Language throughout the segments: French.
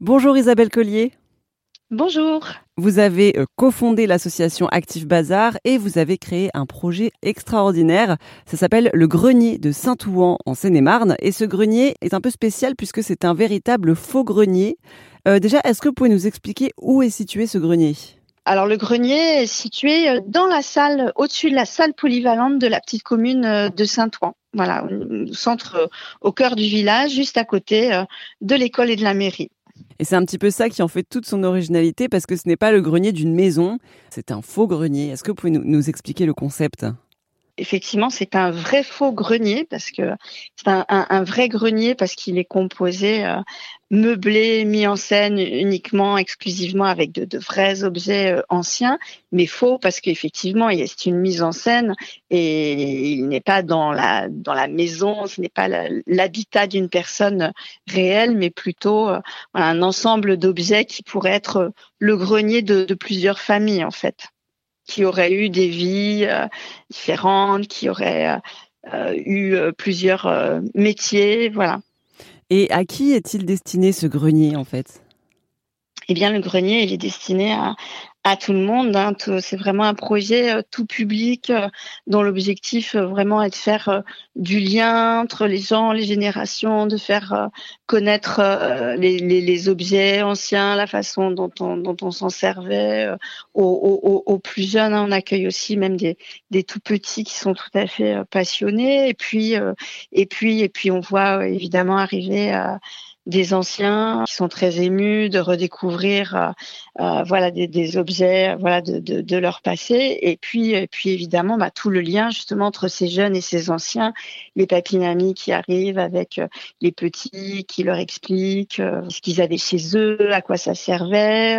Bonjour Isabelle Collier. Bonjour. Vous avez euh, cofondé l'association Active Bazar et vous avez créé un projet extraordinaire. Ça s'appelle le grenier de Saint-Ouen en Seine-et-Marne. Et ce grenier est un peu spécial puisque c'est un véritable faux grenier. Euh, déjà, est-ce que vous pouvez nous expliquer où est situé ce grenier? Alors le grenier est situé euh, dans la salle, au-dessus de la salle polyvalente de la petite commune de Saint-Ouen. Voilà, au centre, au cœur du village, juste à côté de l'école et de la mairie. Et c'est un petit peu ça qui en fait toute son originalité parce que ce n'est pas le grenier d'une maison, c'est un faux grenier. Est-ce que vous pouvez nous, expliquer le concept? Effectivement, c'est un vrai faux grenier parce que c'est un, vrai grenier parce qu'il est composé euh, meublé, mis en scène uniquement, exclusivement avec de, vrais objets euh, anciens, mais faux parce qu'effectivement, c'est une mise en scène et il n'est pas dans la dans la maison, ce n'est pas l'habitat d'une personne réelle, mais plutôt euh, un ensemble d'objets qui pourrait être le grenier de, plusieurs familles en fait qui auraient eu des vies euh, différentes, qui auraient euh, eu euh, plusieurs métiers, voilà. Et à qui est-il destiné ce grenier en fait? Eh bien, le grenier, il est destiné à, à tout le monde. Hein. C'est vraiment un projet euh, tout public euh, dont l'objectif euh, vraiment est de faire du lien entre les gens, les générations, de faire connaître les, les, les, objets anciens, la façon dont on, dont on s'en servait aux, aux, aux, plus jeunes. Hein. On accueille aussi même des, des tout petits qui sont tout à fait passionnés. Et puis, et puis, et puis, on voit évidemment arriver des anciens qui sont très émus de redécouvrir euh, euh, voilà des, des, objets voilà de, de, de, leur passé. Et puis et puis évidemment bah, tout le lien justement entre ces jeunes et ces anciens. Les papinamis qui arrivent avec euh, les petits qui leur expliquent ce qu'ils avaient chez eux à quoi ça servait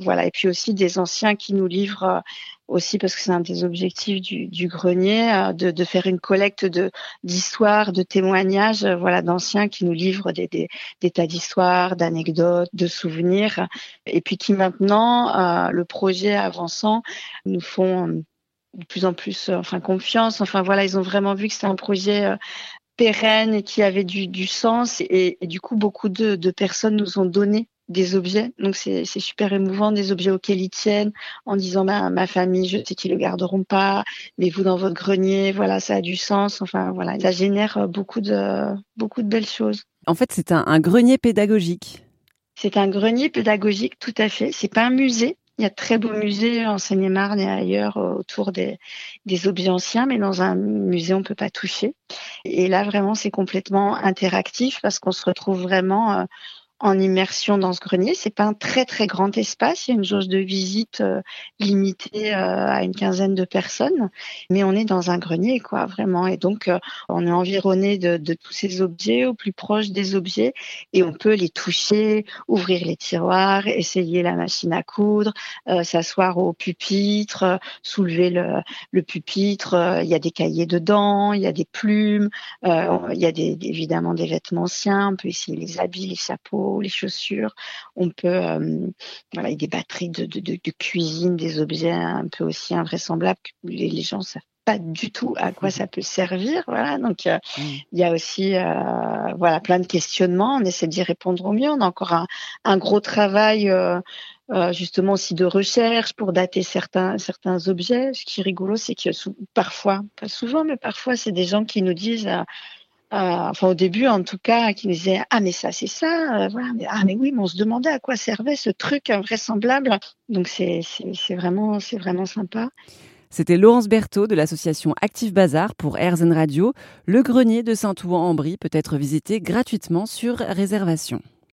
voilà. Et puis aussi des anciens qui nous livrent aussi parce que c'est un des objectifs du, du grenier, euh, de, de, faire une collecte d'histoires, de témoignages, euh, voilà, d'anciens qui nous livrent des, des, tas d'histoires, d'anecdotes, de souvenirs, et puis qui maintenant, euh, le projet avançant, nous font de plus en plus, enfin confiance. Enfin voilà, ils ont vraiment vu que c'est un projet pérenne et qui avait du, du sens, et, et, du coup beaucoup de, de personnes nous ont donné des objets. Donc c'est super émouvant, des objets auxquels ils tiennent, en disant bah, ma famille, je sais qu'ils le garderont pas, mais vous dans votre grenier, voilà, ça a du sens. Enfin voilà, ça génère euh, beaucoup de beaucoup de belles choses. En fait, c'est un, grenier pédagogique. C'est un grenier pédagogique, tout à fait. C'est pas un musée. Il y a de très beaux musées en Seine-et-Marne et ailleurs euh, autour des, des objets anciens, mais dans un musée, on peut pas toucher. Et là, vraiment, c'est complètement interactif parce qu'on se retrouve vraiment euh, en immersion dans ce grenier. C'est pas un très très grand espace. Il y a une jauge de visite euh, limitée euh, à une quinzaine de personnes, mais on est dans un grenier quoi vraiment. Et donc euh, on est environné de, tous ces objets, au plus proche des objets, et on peut les toucher, ouvrir les tiroirs, essayer la machine à coudre, s'asseoir au pupitre, soulever le, pupitre. Il y a des cahiers dedans, il y a des plumes, il y a évidemment des vêtements anciens. On peut essayer les habits, les chapeaux les chaussures. On peut, euh, voilà, des batteries de, cuisine, des objets un peu aussi invraisemblables que les, gens gens savent pas du tout à quoi ça peut servir. Voilà, donc euh, mmh. il y a aussi euh, voilà plein de questionnements. On essaie d'y répondre au mieux. On a encore un, gros travail. justement aussi de recherche pour dater certains certains objets. Ce qui est rigolo, c'est que parfois, pas souvent, mais parfois, c'est des gens qui nous disent euh, enfin au début en tout cas, qui me disaient ah mais ça c'est ça, euh, voilà, ah mais oui, mais on se demandait à quoi servait ce truc invraisemblable. Donc c'est vraiment c'est vraiment sympa. C'était Laurence Berthaud de l'association Active Bazar pour AirZen Radio. Le grenier de Saint-Ouen-en-Brie peut être visité gratuitement sur réservation.